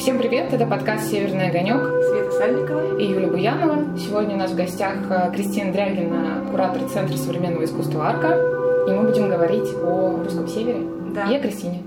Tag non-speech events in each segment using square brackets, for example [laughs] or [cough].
Всем привет, это подкаст «Северный огонек». Света Сальникова и Юлия Буянова. Сегодня у нас в гостях э, Кристина Дрягина, куратор Центра современного искусства «Арка». И мы будем говорить о русском севере да. и о Кристине.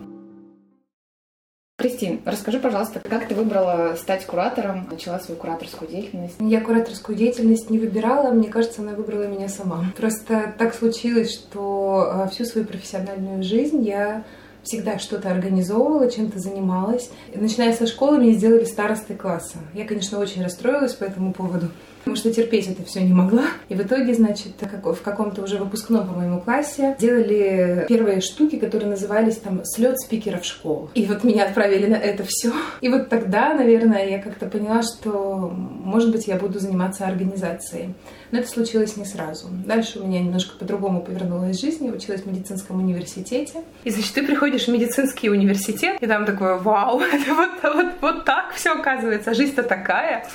Кристин, расскажи, пожалуйста, как ты выбрала стать куратором, начала свою кураторскую деятельность? Я кураторскую деятельность не выбирала, мне кажется, она выбрала меня сама. Просто так случилось, что э, всю свою профессиональную жизнь я всегда что-то организовывала, чем-то занималась. Начиная со школы, меня сделали старостой класса. Я, конечно, очень расстроилась по этому поводу, потому что терпеть это все не могла. И в итоге, значит, в каком-то уже выпускном, по моему классе делали первые штуки, которые назывались там слет спикеров школ. И вот меня отправили на это все. И вот тогда, наверное, я как-то поняла, что, может быть, я буду заниматься организацией. Но это случилось не сразу. Дальше у меня немножко по-другому повернулась жизнь. Я училась в медицинском университете. И значит, ты приходишь в медицинский университет, и там такое, вау, [laughs] вот, вот, вот так все оказывается, а жизнь-то такая.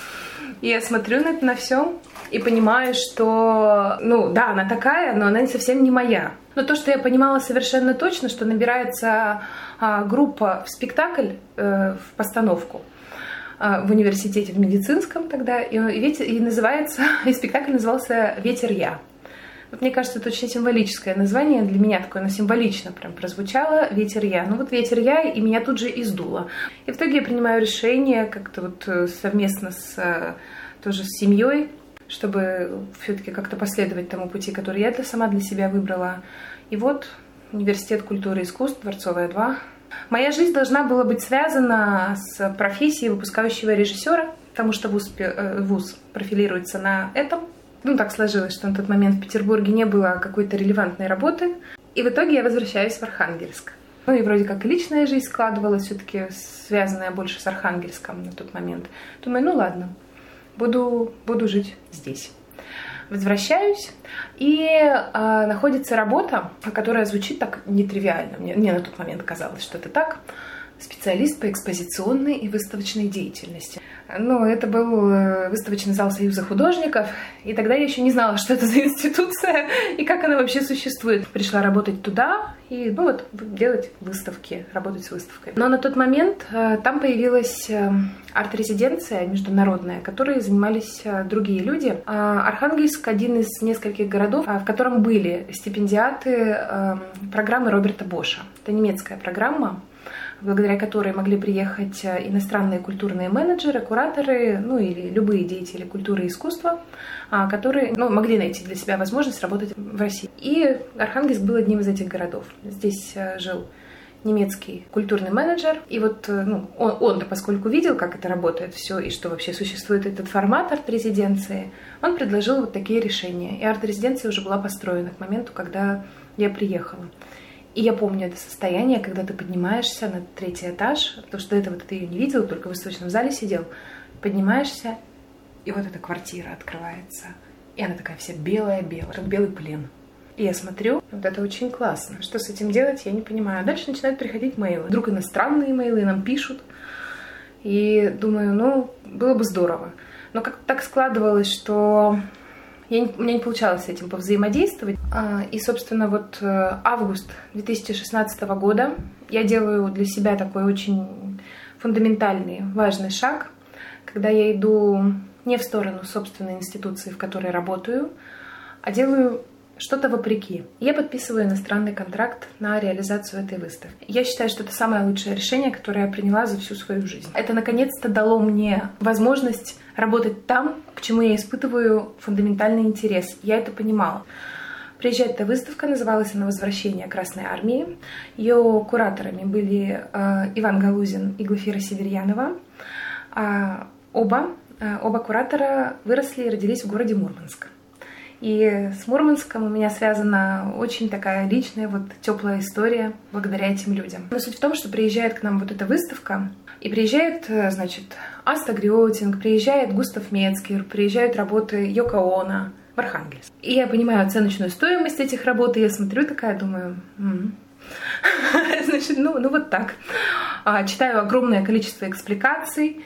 И я смотрю на это на все и понимаю, что, ну да, она такая, но она совсем не моя. Но то, что я понимала совершенно точно, что набирается а, группа в спектакль, э, в постановку, а, в университете, в медицинском тогда, и, ветер, и называется, [laughs] и спектакль назывался «Ветер я». Вот мне кажется, это очень символическое название для меня такое, оно символично прям прозвучало «Ветер я». Ну вот «Ветер я», и меня тут же издуло. И в итоге я принимаю решение как-то вот э, совместно с э, тоже с семьей, чтобы все-таки как-то последовать тому пути, который я для сама для себя выбрала. И вот Университет культуры и искусств, Дворцовая 2, Моя жизнь должна была быть связана с профессией выпускающего режиссера, потому что вуз, э, вуз профилируется на этом. Ну, так сложилось, что на тот момент в Петербурге не было какой-то релевантной работы. И в итоге я возвращаюсь в Архангельск. Ну и вроде как личная жизнь складывалась, все-таки связанная больше с Архангельском на тот момент. Думаю, ну ладно, буду, буду жить здесь возвращаюсь, и э, находится работа, которая звучит так нетривиально. Мне, мне на тот момент казалось, что это так. Специалист по экспозиционной и выставочной деятельности. Ну, это был э, выставочный зал Союза художников, и тогда я еще не знала, что это за институция и как она вообще существует. Пришла работать туда и, ну вот, делать выставки, работать с выставкой. Но на тот момент э, там появилась э, арт-резиденция международная, которой занимались другие люди. А Архангельск один из нескольких городов, в котором были стипендиаты программы Роберта Боша. Это немецкая программа, благодаря которой могли приехать э, иностранные культурные менеджеры, кураторы, ну или любые деятели культуры и искусства, а, которые ну, могли найти для себя возможность работать в России. И Архангельск был одним из этих городов. Здесь э, жил немецкий культурный менеджер. И вот э, ну, он, он-то, поскольку видел, как это работает все, и что вообще существует этот формат арт-резиденции, он предложил вот такие решения. И арт-резиденция уже была построена к моменту, когда я приехала. И я помню это состояние, когда ты поднимаешься на третий этаж, потому что до этого ты ее не видел, только в выставочном зале сидел. Поднимаешься, и вот эта квартира открывается. И она такая вся белая-белая, как белый плен. И я смотрю, вот это очень классно. Что с этим делать, я не понимаю. Дальше начинают приходить мейлы. Вдруг иностранные мейлы нам пишут. И думаю, ну, было бы здорово. Но как так складывалось, что я не, у меня не получалось с этим повзаимодействовать. А, и, собственно, вот э, август 2016 года я делаю для себя такой очень фундаментальный, важный шаг, когда я иду не в сторону собственной институции, в которой работаю, а делаю что-то вопреки. Я подписываю иностранный контракт на реализацию этой выставки. Я считаю, что это самое лучшее решение, которое я приняла за всю свою жизнь. Это наконец-то дало мне возможность работать там, к чему я испытываю фундаментальный интерес. Я это понимала. Приезжает эта выставка, называлась она «Возвращение Красной Армии». Ее кураторами были э, Иван Галузин и Глафира Северьянова. А оба, э, оба куратора выросли и родились в городе Мурманск. И с Мурманском у меня связана очень такая личная, вот теплая история благодаря этим людям. Но суть в том, что приезжает к нам вот эта выставка, и приезжает, э, значит, Аста Гриотинг, приезжает Густав Мецкер, приезжают работы Йока Она в Архангельск. И я понимаю оценочную стоимость этих работ, и я смотрю такая, думаю, [laughs] значит, ну, ну вот так. А, читаю огромное количество экспликаций,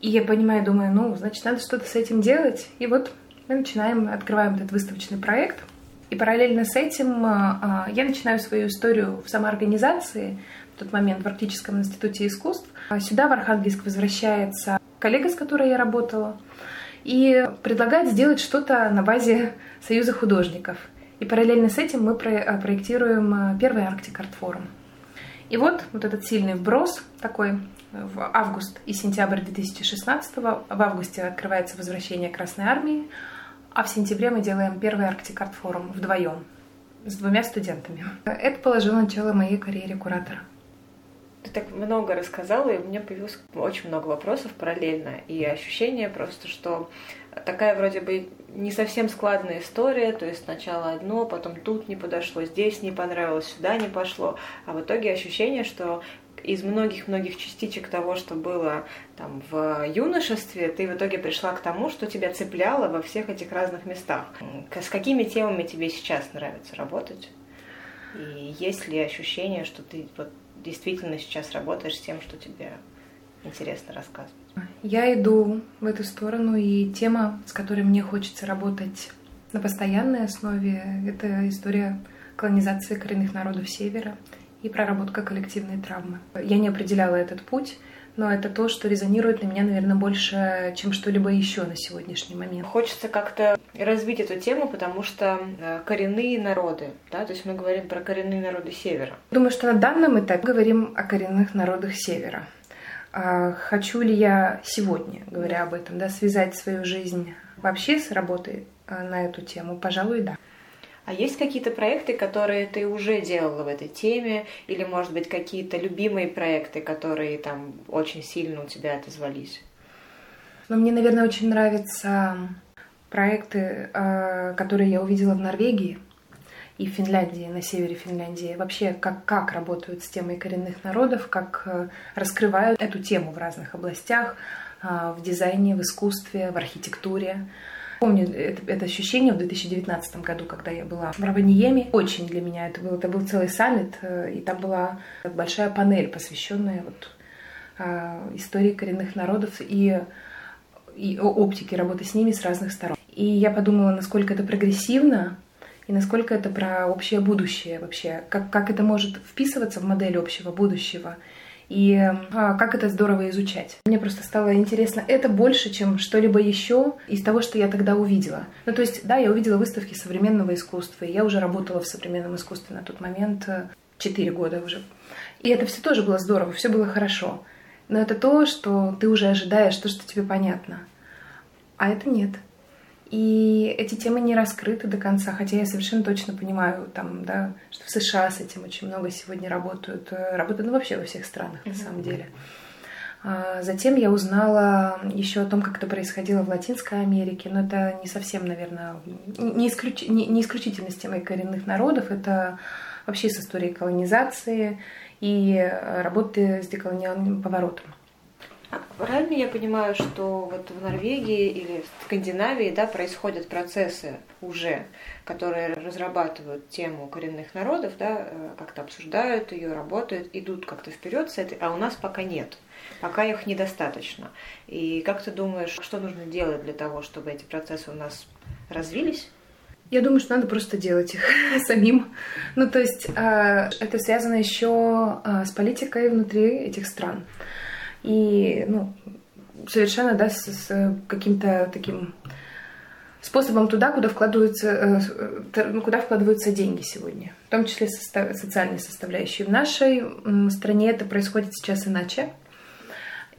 и я понимаю, думаю, ну, значит, надо что-то с этим делать. И вот мы начинаем, открываем этот выставочный проект. И параллельно с этим а, а, я начинаю свою историю в самоорганизации, в тот момент в Арктическом институте искусств. Сюда, в Архангельск, возвращается коллега, с которой я работала, и предлагает сделать что-то на базе Союза художников. И параллельно с этим мы проектируем первый Арктик Арт Форум. И вот, вот этот сильный вброс такой в август и сентябрь 2016 В августе открывается возвращение Красной Армии, а в сентябре мы делаем первый Арктик Арт Форум вдвоем с двумя студентами. Это положило начало моей карьере куратора. Ты так много рассказала, и у меня появилось очень много вопросов параллельно. И ощущение просто, что такая вроде бы не совсем складная история, то есть сначала одно, потом тут не подошло, здесь не понравилось, сюда не пошло. А в итоге ощущение, что из многих-многих частичек того, что было там в юношестве, ты в итоге пришла к тому, что тебя цепляло во всех этих разных местах. С какими темами тебе сейчас нравится работать? И есть ли ощущение, что ты вот действительно сейчас работаешь с тем, что тебе интересно рассказывать. Я иду в эту сторону, и тема, с которой мне хочется работать на постоянной основе, это история колонизации коренных народов Севера и проработка коллективной травмы. Я не определяла этот путь, но это то, что резонирует на меня, наверное, больше, чем что-либо еще на сегодняшний момент. Хочется как-то развить эту тему, потому что э, коренные народы, да, то есть мы говорим про коренные народы Севера. Думаю, что на данном этапе говорим о коренных народах Севера. А хочу ли я сегодня, говоря об этом, да, связать свою жизнь вообще с работой э, на эту тему? Пожалуй, да. А есть какие-то проекты, которые ты уже делала в этой теме, или, может быть, какие-то любимые проекты, которые там очень сильно у тебя отозвались? Ну, мне, наверное, очень нравятся проекты, э, которые я увидела в Норвегии и в Финляндии, на севере Финляндии. Вообще, как, как работают с темой коренных народов, как э, раскрывают эту тему в разных областях, э, в дизайне, в искусстве, в архитектуре. Помню это, это ощущение в 2019 году, когда я была в Раваниеме. Очень для меня это был, это был целый саммит, э, и там была большая панель, посвященная вот, э, истории коренных народов и, и оптике работы с ними с разных сторон. И я подумала, насколько это прогрессивно, и насколько это про общее будущее вообще, как, как это может вписываться в модель общего будущего и а, как это здорово изучать. Мне просто стало интересно это больше, чем что-либо еще из того, что я тогда увидела. Ну, то есть, да, я увидела выставки современного искусства, и я уже работала в современном искусстве на тот момент 4 э, года уже. И это все тоже было здорово, все было хорошо. Но это то, что ты уже ожидаешь, то, что тебе понятно. А это нет. И эти темы не раскрыты до конца, хотя я совершенно точно понимаю, там, да, что в США с этим очень много сегодня работают. Э, работают ну, вообще во всех странах, mm-hmm. на самом деле. А затем я узнала еще о том, как это происходило в Латинской Америке, но это не совсем, наверное, не, исключ... не, не исключительно с темой коренных народов, это вообще с историей колонизации и работы с деколониальным поворотом. Правильно я понимаю, что вот в Норвегии или в Скандинавии да, происходят процессы уже, которые разрабатывают тему коренных народов, да, э, как-то обсуждают ее, работают, идут как-то вперед с этой, а у нас пока нет, пока их недостаточно. И как ты думаешь, что нужно делать для того, чтобы эти процессы у нас развились? Я думаю, что надо просто делать их [laughs] самим. Ну, то есть э, это связано еще э, с политикой внутри этих стран и ну, совершенно да, с, с каким-то таким способом туда, куда вкладываются, э, ну, куда вкладываются деньги сегодня, в том числе состав, социальные составляющие. В нашей стране это происходит сейчас иначе.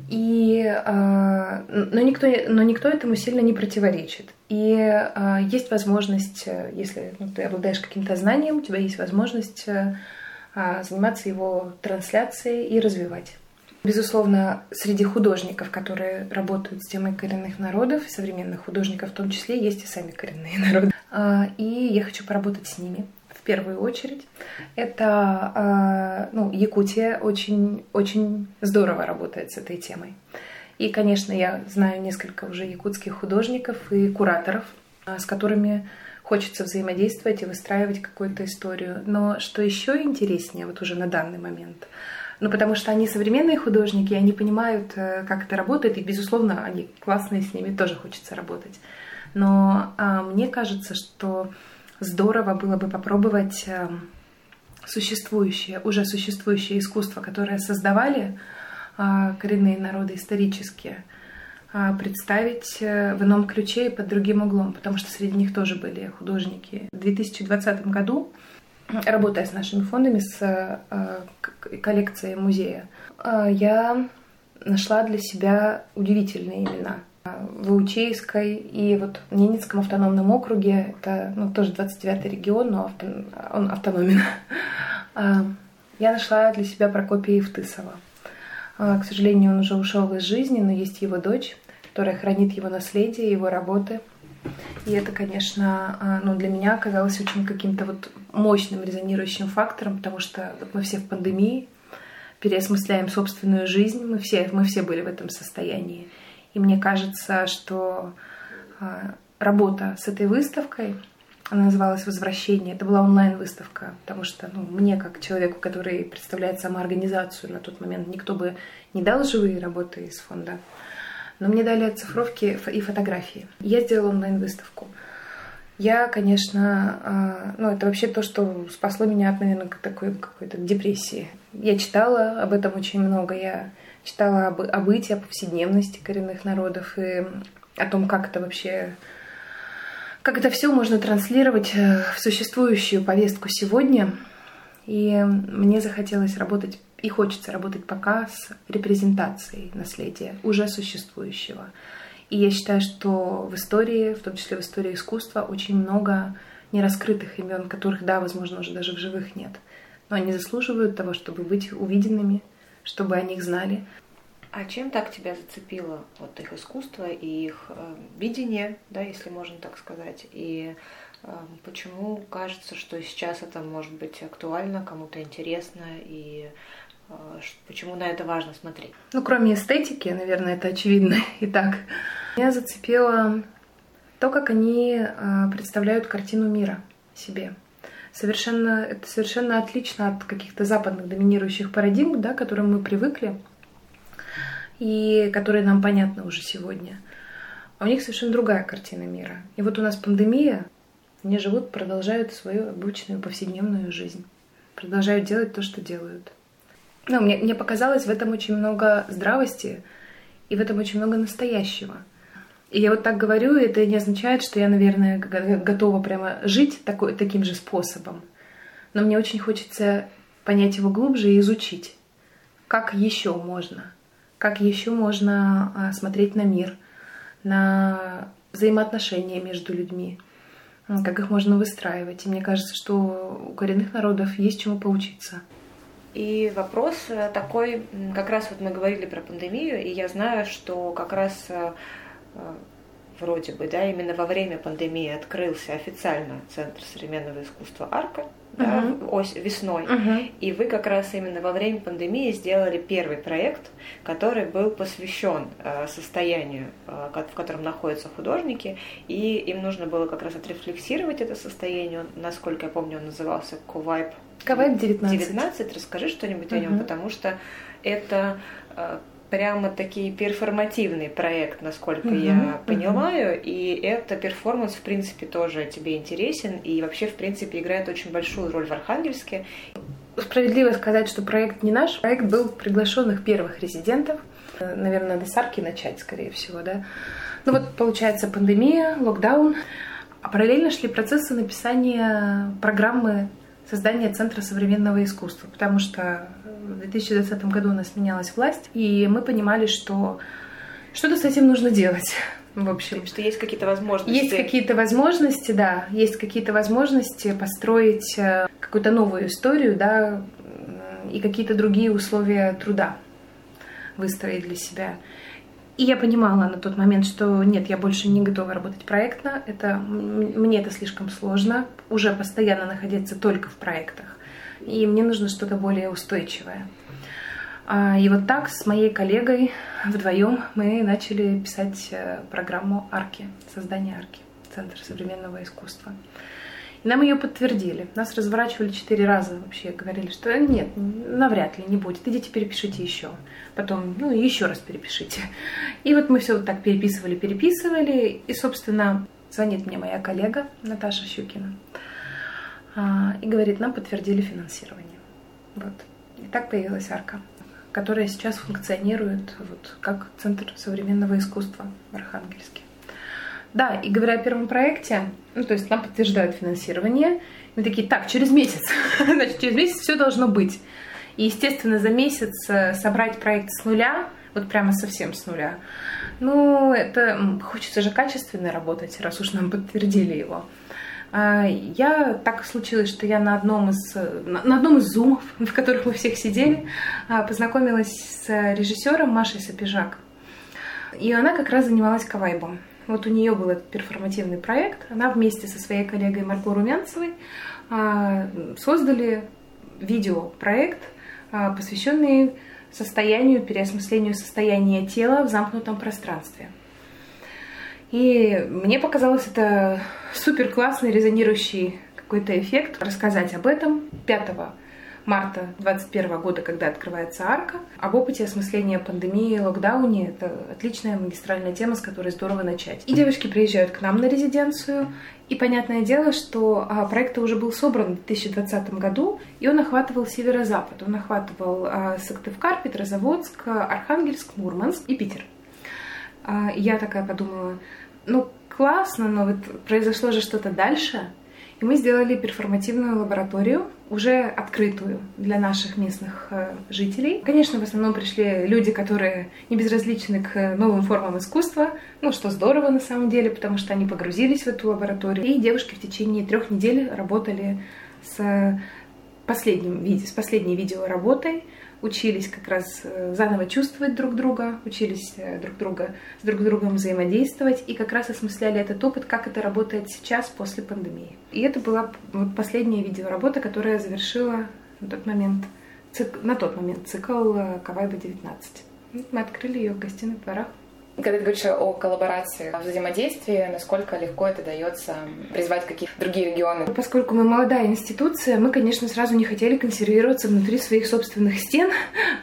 И, э, но, никто, но никто этому сильно не противоречит. И э, есть возможность, если ну, ты обладаешь каким-то знанием, у тебя есть возможность заниматься его трансляцией и развивать. Безусловно, среди художников, которые работают с темой коренных народов, современных художников в том числе, есть и сами коренные народы. А, и я хочу поработать с ними в первую очередь. Это а, ну, Якутия очень, очень здорово работает с этой темой. И, конечно, я знаю несколько уже якутских художников и кураторов, а, с которыми хочется взаимодействовать и выстраивать какую-то историю. Но что еще интереснее, вот уже на данный момент – ну, потому что они современные художники, они понимают, э, как это работает, и, безусловно, они классные, с ними тоже хочется работать. Но а, мне кажется, что здорово было бы попробовать а, существующее, уже существующее искусство, которое создавали а, коренные народы исторические, а, представить э, в ином ключе и под другим углом, потому что среди них тоже были художники. В 2020 году, работая с нашими фондами, с э, коллекцией музея, я нашла для себя удивительные имена. В Учейской и вот в Ненецком автономном округе, это ну, тоже 29-й регион, но он автономен, [laughs] я нашла для себя Прокопия Евтысова. К сожалению, он уже ушел из жизни, но есть его дочь, которая хранит его наследие, его работы. И это, конечно, ну, для меня оказалось очень каким-то вот мощным резонирующим фактором, потому что мы все в пандемии, переосмысляем собственную жизнь. Мы все, мы все были в этом состоянии. И мне кажется, что а, работа с этой выставкой, она называлась «Возвращение», это была онлайн-выставка, потому что ну, мне, как человеку, который представляет самоорганизацию на тот момент, никто бы не дал живые работы из фонда, но мне дали оцифровки и фотографии. Я сделала онлайн-выставку. Я, конечно, а, ну это вообще то, что спасло меня от, наверное, такой какой-то депрессии. Я читала об этом очень много. Я читала об, о быте, о повседневности коренных народов и о том, как это вообще как это все можно транслировать э, в существующую повестку сегодня. И мне захотелось работать, и хочется работать пока с репрезентацией наследия уже существующего. И я считаю, что в истории, в том числе в истории искусства, очень много нераскрытых имен, которых, да, возможно, уже даже в живых нет. Но они заслуживают того, чтобы быть увиденными, чтобы о них знали. А чем так тебя зацепило вот их искусство и их э, видение, да, если можно так сказать, и э, почему кажется, что сейчас это может быть актуально, кому-то интересно и почему на это важно смотреть? Ну, кроме эстетики, наверное, это очевидно [laughs] и так. Меня зацепило то, как они а, представляют картину мира себе. Совершенно, это совершенно отлично от каких-то западных доминирующих парадигм, да, к которым мы привыкли и которые нам понятны уже сегодня. А у них совершенно другая картина мира. И вот у нас пандемия, они живут, продолжают свою обычную повседневную жизнь, продолжают делать то, что делают. Ну, мне, мне показалось в этом очень много здравости и в этом очень много настоящего. И я вот так говорю, и это не означает, что я, наверное, готова прямо жить такой, таким же способом. Но мне очень хочется понять его глубже и изучить. Как еще можно? Как еще можно а, смотреть на мир, на взаимоотношения между людьми, как их можно выстраивать. И мне кажется, что у коренных народов есть чему поучиться. И вопрос э, такой, как раз вот мы говорили про пандемию, и я знаю, что как раз э, э, вроде бы, да, именно во время пандемии открылся официально Центр современного искусства Арка, да, uh-huh. ось, весной. Uh-huh. И вы как раз именно во время пандемии сделали первый проект, который был посвящен э, состоянию, э, в котором находятся художники, и им нужно было как раз отрефлексировать это состояние. Насколько я помню, он назывался Ковайп Ковайп 19. 19. Расскажи что-нибудь uh-huh. о нем, потому что это э, прямо такие перформативный проект, насколько uh-huh, я понимаю, uh-huh. и это перформанс, в принципе, тоже тебе интересен и вообще, в принципе, играет очень большую роль в Архангельске. Справедливо сказать, что проект не наш, проект был приглашенных первых резидентов. Наверное, надо с арки начать, скорее всего, да. Ну вот, получается, пандемия, локдаун. А параллельно шли процессы написания программы создания Центра современного искусства, потому что в 2020 году у нас менялась власть, и мы понимали, что что-то с этим нужно делать. В общем, что есть какие-то возможности. Есть какие-то возможности, да, есть какие-то возможности построить э, какую-то новую историю, да, и какие-то другие условия труда выстроить для себя. И я понимала на тот момент, что нет, я больше не готова работать проектно. Это, мне это слишком сложно, уже постоянно находиться только в проектах. И мне нужно что-то более устойчивое. А, и вот так с моей коллегой вдвоем мы начали писать э, программу арки, создание арки, Центр современного искусства. И нам ее подтвердили. Нас разворачивали четыре раза вообще, говорили, что нет, навряд ли не будет, идите перепишите еще. Потом, ну, еще раз перепишите. И вот мы все вот так переписывали, переписывали. И, собственно, звонит мне моя коллега Наташа Щукина. а, и говорит, нам подтвердили финансирование. Вот. И так появилась арка, которая сейчас функционирует вот, как Центр современного искусства в Архангельске. Да, и говоря о первом проекте, ну, то есть нам подтверждают финансирование, мы такие, так, через месяц, [laughs] значит, через месяц все должно быть. И, естественно, за месяц э, собрать проект с нуля, вот прямо совсем с нуля, ну, это хочется же качественно работать, раз уж нам подтвердили его. А, я так случилось, что я на одном из на одном из зумов, [laughs] в которых мы всех сидели, а, познакомилась с режиссером Машей Сапежак. И она как раз занималась кавайбом. Вот у нее был этот перформативный проект. Она вместе со своей коллегой Марго Румянцевой а, создали видеопроект, посвященный состоянию, переосмыслению состояния тела в замкнутом пространстве. И мне показалось это супер классный, резонирующий какой-то эффект рассказать об этом 5 марта 2021 года, когда открывается арка. Об опыте осмысления пандемии, локдауне. Это отличная магистральная тема, с которой здорово начать. И девушки приезжают к нам на резиденцию. И понятное дело, что а, проект уже был собран в 2020 году, и он охватывал северо-запад. Он охватывал а, Сыктывкар, Петрозаводск, Архангельск, Мурманск и Питер. А, я такая подумала, ну классно, но вот произошло же что-то дальше. И мы сделали перформативную лабораторию, уже открытую для наших местных э, жителей. Конечно, в основном пришли люди, которые не безразличны к новым формам искусства, ну, что здорово на самом деле, потому что они погрузились в эту лабораторию. И девушки в течение трех недель работали с последним видео, с последней видеоработой, учились как раз э, заново чувствовать друг друга, учились э, друг друга с друг другом взаимодействовать и как раз осмысляли этот опыт, как это работает сейчас после пандемии. И это была последняя видеоработа, которая завершила на тот момент, цик, на тот момент цикл э, Кавайба 19. Мы открыли ее в гостиных дворах когда ты говоришь о коллаборации, о взаимодействии, насколько легко это дается призвать какие-то другие регионы? Поскольку мы молодая институция, мы, конечно, сразу не хотели консервироваться внутри своих собственных стен,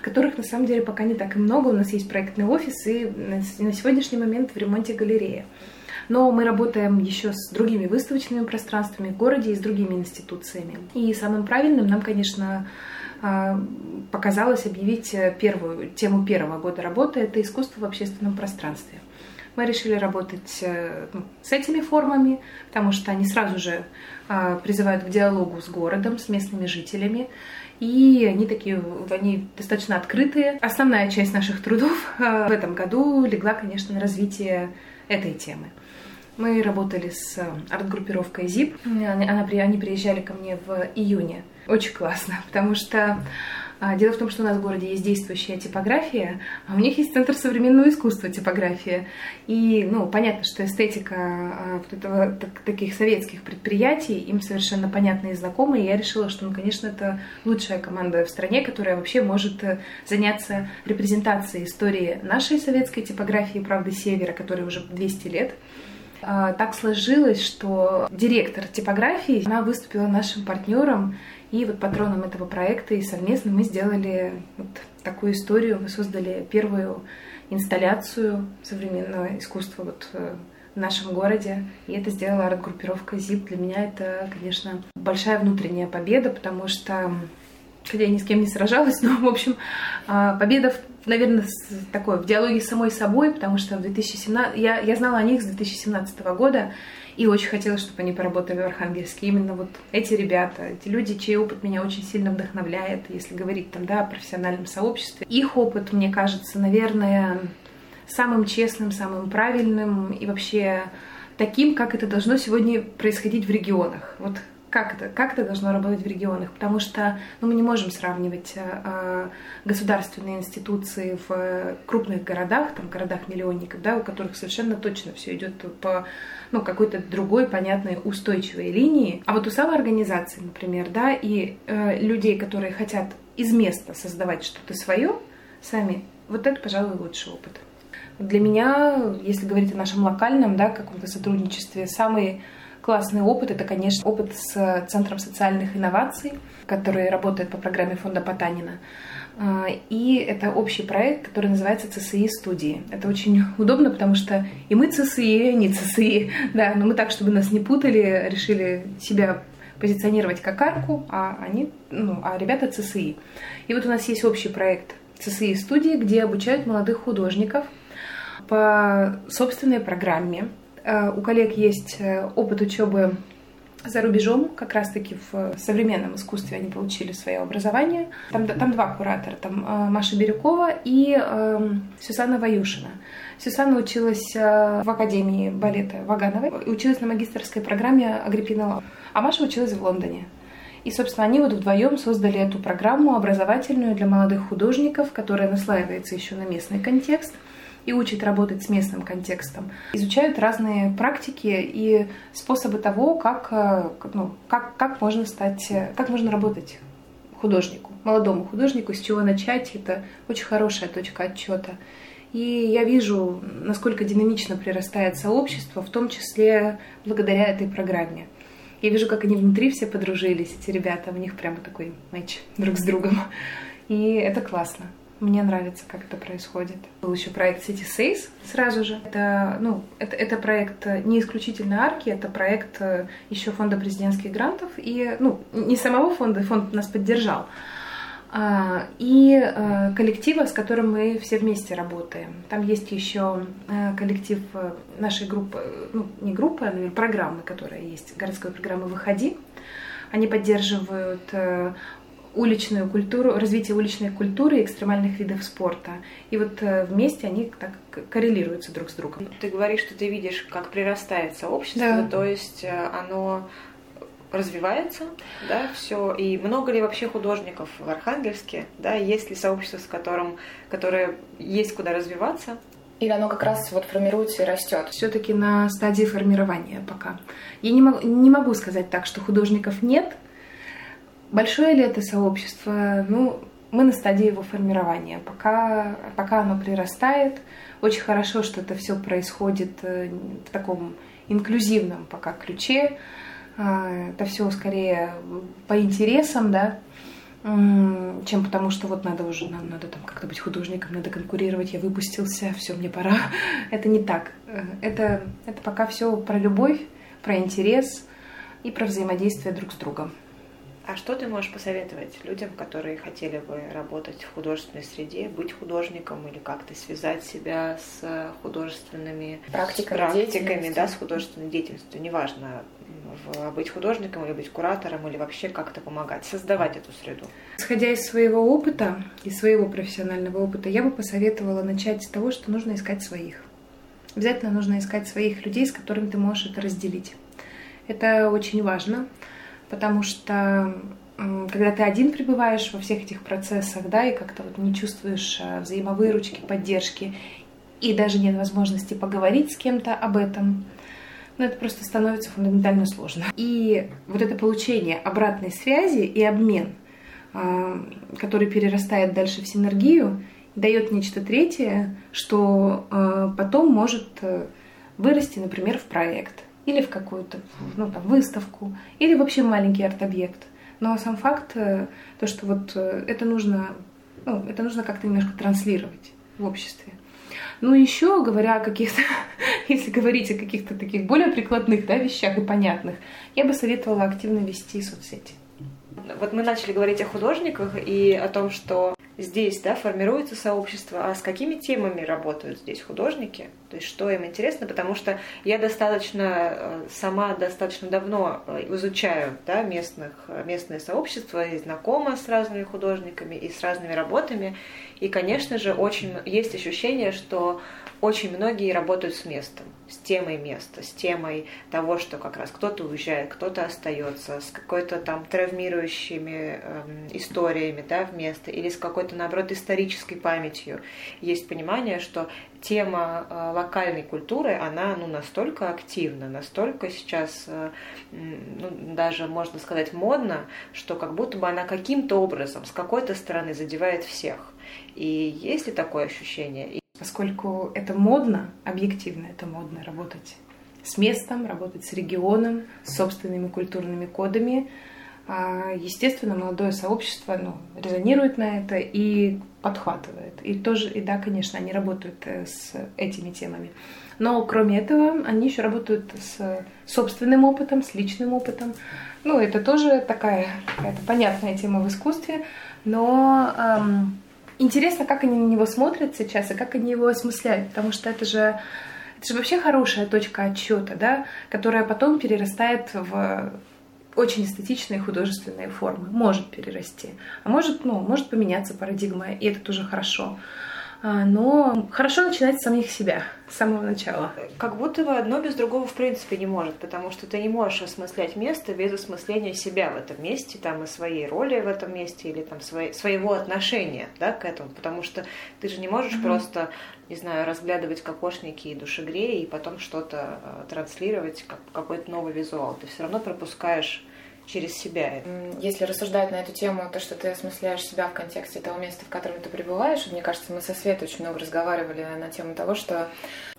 которых на самом деле пока не так и много. У нас есть проектный офис и на сегодняшний момент в ремонте галерея. Но мы работаем еще с другими выставочными пространствами в городе и с другими институциями. И самым правильным нам, конечно, показалось объявить э, первую тему первого года работы – это искусство в общественном пространстве. Мы решили работать э, ну, с этими формами, потому что они сразу же а, призывают к диалогу с городом, с местными жителями. И они такие, они достаточно открытые. Основная часть наших трудов [laughs] э, в этом году легла, конечно, на развитие этой темы. Мы работали с арт-группировкой ZIP. Она, они приезжали ко мне в июне очень классно, потому что а, Дело в том, что у нас в городе есть действующая типография, а у них есть Центр современного искусства типография. И, ну, понятно, что эстетика а, вот этого, так, таких советских предприятий им совершенно понятна и знакома, и я решила, что, ну, конечно, это лучшая команда в стране, которая вообще может э, заняться репрезентацией истории нашей советской типографии «Правды Севера», которой уже 200 лет. Так сложилось, что директор типографии, она выступила нашим партнером и вот патроном этого проекта и совместно мы сделали вот такую историю. Мы создали первую инсталляцию современного искусства вот э, в нашем городе. И это сделала арт-группировка ЗИП. Для меня это, конечно, большая внутренняя победа, потому что хотя я ни с кем не сражалась, [laughs] но, в общем, а, победа, наверное, такой в диалоге с самой собой, потому что в 2017... Я, я знала о них с 2017 года, и очень хотела, чтобы они поработали в Архангельске. Именно вот эти ребята, эти люди, чей опыт меня очень сильно вдохновляет, если говорить там, да, о профессиональном сообществе. Их опыт, мне кажется, наверное, самым честным, самым правильным и вообще таким, как это должно сегодня происходить в регионах. Вот как это, как это должно работать в регионах, потому что ну, мы не можем сравнивать э, государственные институции в крупных городах, там городах-миллионников, да, у которых совершенно точно все идет по ну, какой-то другой, понятной, устойчивой линии. А вот у самоорганизации, например, да, и э, людей, которые хотят из места создавать что-то свое, сами, вот это, пожалуй, лучший опыт. Для меня, если говорить о нашем локальном, да, каком-то сотрудничестве, самый Классный опыт — это, конечно, опыт с Центром социальных инноваций, который работает по программе фонда Потанина. А, и это общий проект, который называется ЦСИ студии. Это очень удобно, потому что и мы ЦСИ, и они ЦСИ, да, но мы так, чтобы нас не путали, решили себя позиционировать как арку, а они, ну, а ребята ЦСИ. И вот у нас есть общий проект ЦСИ студии, где обучают молодых художников по собственной программе. Э, у коллег есть э, опыт учебы за рубежом, как раз-таки в современном искусстве они получили свое образование. Там, там два куратора, там э, Маша Бирюкова и э, Сюсанна Ваюшина. Сюсанна училась э, в Академии балета Вагановой, училась на магистрской программе Агриппина Лав. А Маша училась в Лондоне. И, собственно, они вот вдвоем создали эту программу образовательную для молодых художников, которая наслаивается еще на местный контекст и учат работать с местным контекстом. Изучают разные практики и способы того, как, э, ну, как, как можно стать, как можно работать художнику, молодому художнику, с чего начать. Это очень хорошая точка отчета. И я вижу, насколько динамично прирастает сообщество, в том числе благодаря этой программе. Я вижу, как они внутри все подружились, эти ребята, у них прямо такой матч друг с другом. И это классно. Мне нравится, как это происходит. Был еще проект City Says сразу же. Это, ну, это, это проект не исключительно арки, это проект э, еще фонда президентских грантов. И, ну, не самого фонда, фонд нас поддержал, а, и э, коллектива, с которым мы все вместе работаем. Там есть еще э, коллектив нашей группы, ну, не группы, а, наверное, программы, которая есть, городской программы «Выходи». Они поддерживают уличную культуру, развитие уличной культуры и экстремальных видов спорта. И вот э, вместе они так коррелируются друг с другом. Ты говоришь, что ты видишь, как прирастает сообщество, да. то есть э, оно развивается, да, все. И много ли вообще художников в Архангельске, да, есть ли сообщество, с которым, которое есть куда развиваться? Или оно как раз вот формируется и растет? Все-таки на стадии формирования пока. Я не могу, не могу сказать так, что художников нет, Большое ли это сообщество? Ну, мы на стадии его формирования. Пока, пока оно прирастает, очень хорошо, что это все происходит э, в таком инклюзивном пока ключе. А, это все скорее по интересам, да, чем потому, что вот надо уже, надо, надо там как-то быть художником, надо конкурировать, я выпустился, все, мне пора. [laughs] Это не так. Э, это, это пока все про любовь, про интерес и про взаимодействие друг с другом. А что ты можешь посоветовать людям, которые хотели бы работать в художественной среде, быть художником или как-то связать себя с художественными практиками, практиками да, с художественной деятельностью? Неважно, быть художником или быть куратором или вообще как-то помогать, создавать эту среду. Исходя из своего опыта, из своего профессионального опыта, я бы посоветовала начать с того, что нужно искать своих. Обязательно нужно искать своих людей, с которыми ты можешь это разделить. Это очень важно потому что когда ты один пребываешь во всех этих процессах, да, и как-то вот не чувствуешь э, взаимовыручки, поддержки, и даже нет возможности поговорить с кем-то об этом, ну, это просто становится фундаментально сложно. И вот это получение обратной связи и обмен, э, который перерастает дальше в синергию, дает нечто третье, что э, потом может вырасти, например, в проект или в какую-то ну, там, выставку, или вообще маленький арт-объект. Но сам факт, э, то, что вот э, это нужно, ну, это нужно как-то немножко транслировать в обществе. Ну, еще говоря о каких-то, [laughs] если говорить о каких-то таких более прикладных да, вещах и понятных, я бы советовала активно вести соцсети. Вот мы начали говорить о художниках и о том, что здесь да, формируется сообщество, а с какими темами работают здесь художники, то есть что им интересно, потому что я достаточно, э, сама достаточно давно э, изучаю да, местных, местное сообщество и знакома с разными художниками и с разными работами, и, конечно же, очень есть ощущение, что очень многие работают с местом, с темой места, с темой того, что как раз кто-то уезжает, кто-то остается, с какой-то там травмирующими эм, историями да, в место или с какой-то, наоборот, исторической памятью. Есть понимание, что тема э, локальной культуры, она ну, настолько активна, настолько сейчас, э, ну, даже можно сказать, модна, что как будто бы она каким-то образом, с какой-то стороны задевает всех. И есть ли такое ощущение? Поскольку это модно, объективно это модно работать с местом, работать с регионом, с собственными культурными кодами, А, естественно, молодое сообщество ну, резонирует на это и подхватывает. И тоже, и да, конечно, они работают э, с этими темами. Но кроме этого, они еще работают с собственным опытом, с личным опытом. Ну, это тоже такая какая-то понятная тема в искусстве, но эм, интересно, как они на него смотрят сейчас и как они его осмысляют, потому что это же это же вообще хорошая точка отчета, да, которая потом перерастает в очень эстетичные художественные формы. Может перерасти. А может, ну, может поменяться парадигма, и это тоже хорошо. А, но хорошо начинать с самих себя, с самого начала. Как будто бы одно без другого в принципе не может, потому что ты не можешь осмыслять место без осмысления себя в этом месте, там и своей роли в этом месте, или там своей, своего отношения да, к этому, потому что ты же не можешь mm-hmm. просто, не знаю, разглядывать кокошники и душегреи и потом что-то э, транслировать, как какой-то новый визуал. Ты все равно пропускаешь через себя. Если рассуждать на эту тему, то, что ты осмысляешь себя в контексте того места, в котором ты пребываешь, мне кажется, мы со Светой очень много разговаривали на тему того, что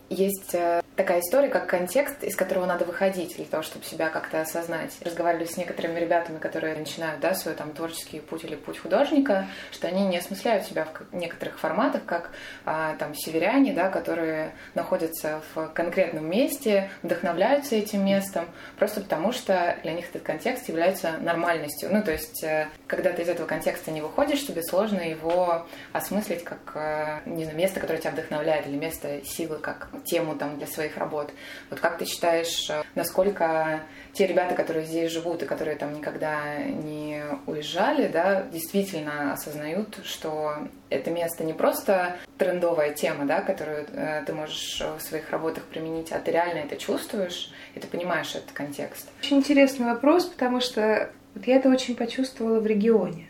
есть э, такая история, как контекст, из которого надо выходить для того, чтобы себя как-то осознать. Разговаривали с некоторыми ребятами, которые начинают да, свой там, творческий путь или путь художника, что они не осмысляют себя в некоторых форматах, как а, там северяне, да, которые находятся в конкретном месте, вдохновляются этим местом, просто потому что для них этот контекст является нормальностью. Ну, то есть, э, когда ты из этого контекста не выходишь, тебе сложно его осмыслить как, э, не знаю, место, которое тебя вдохновляет, или место силы, как тему там для своих работ. Вот как ты считаешь, э, насколько те ребята, которые здесь живут и которые там никогда не уезжали, да, действительно осознают, что это место не просто трендовая тема, да, которую э, ты можешь в своих работах применить, а ты реально это чувствуешь, и ты понимаешь этот контекст. Очень интересный вопрос, потому что вот я это очень почувствовала в регионе.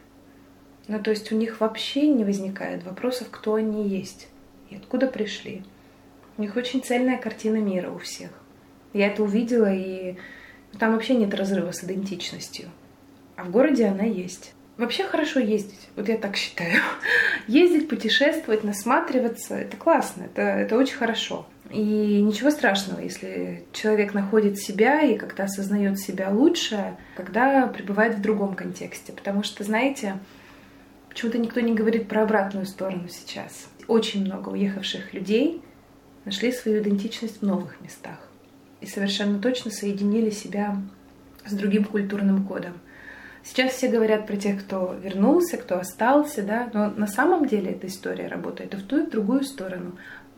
Ну, то есть у них вообще не возникает вопросов, кто они есть и откуда пришли. У них очень цельная картина мира у всех. Я это увидела, и там вообще нет разрыва с идентичностью. А в городе она есть. Вообще хорошо ездить, вот я так считаю. [laughs] Ездить, путешествовать, насматриваться, это классно, это, это очень хорошо. И ничего страшного, если человек находит себя и как-то осознает себя лучше, когда пребывает в другом контексте. Потому что, знаете, почему-то никто не говорит про обратную сторону сейчас. Очень много уехавших людей — нашли свою идентичность в новых местах и совершенно точно соединили себя с другим культурным кодом. Сейчас все говорят про тех, кто вернулся, кто остался, да, но на самом деле эта история работает и в ту, и в другую сторону.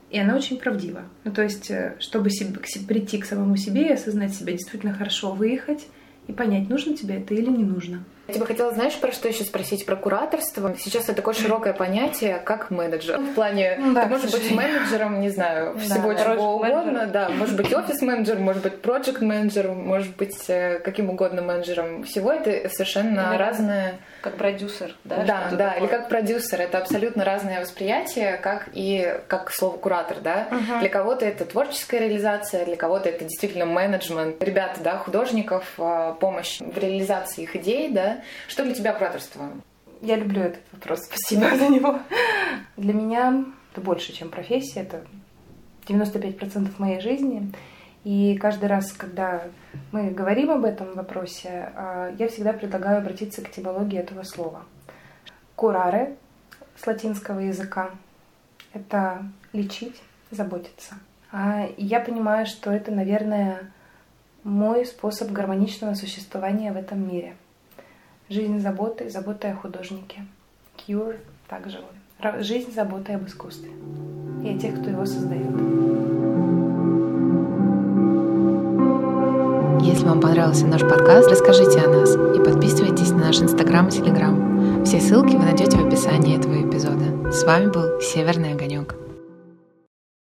И она очень правдива. Ну, то есть, э, чтобы себе, прийти к самому себе и осознать себя действительно хорошо, выехать и понять, нужно тебе это или не нужно. Я тебе хотела, знаешь, про что еще спросить? Про кураторство. Сейчас это такое широкое понятие, как менеджер. В плане, ну, да, ты можешь быть менеджером, не знаю, всего да, чего угодно. Да, может быть офис-менеджер, может быть проект-менеджер, может быть э, каким угодно менеджером. Всего это совершенно Или разное. Как продюсер, да? Да, да, такое? или как продюсер. Это абсолютно разное восприятие, как и как слово куратор, да? Угу. Для кого-то это творческая реализация, для кого-то это действительно менеджмент. Ребята, да, художников, а, помощь в реализации их идей, да, что для тебя кураторство? Я люблю этот вопрос, спасибо [laughs] за него. Для меня это больше, чем профессия, это 95% моей жизни. И каждый раз, когда мы говорим об этом вопросе, а, я всегда предлагаю обратиться к этимологии этого слова. Кураре с латинского языка — это лечить, заботиться. А я понимаю, что это, наверное, мой способ гармоничного существования в этом мире — Жизнь заботы, забота о художнике. Cure также. Жизнь заботы об искусстве и о тех, кто его создает. Если вам понравился наш подкаст, расскажите о нас и подписывайтесь на наш инстаграм и телеграм. Все ссылки вы найдете в описании этого эпизода. С вами был Северный огонек.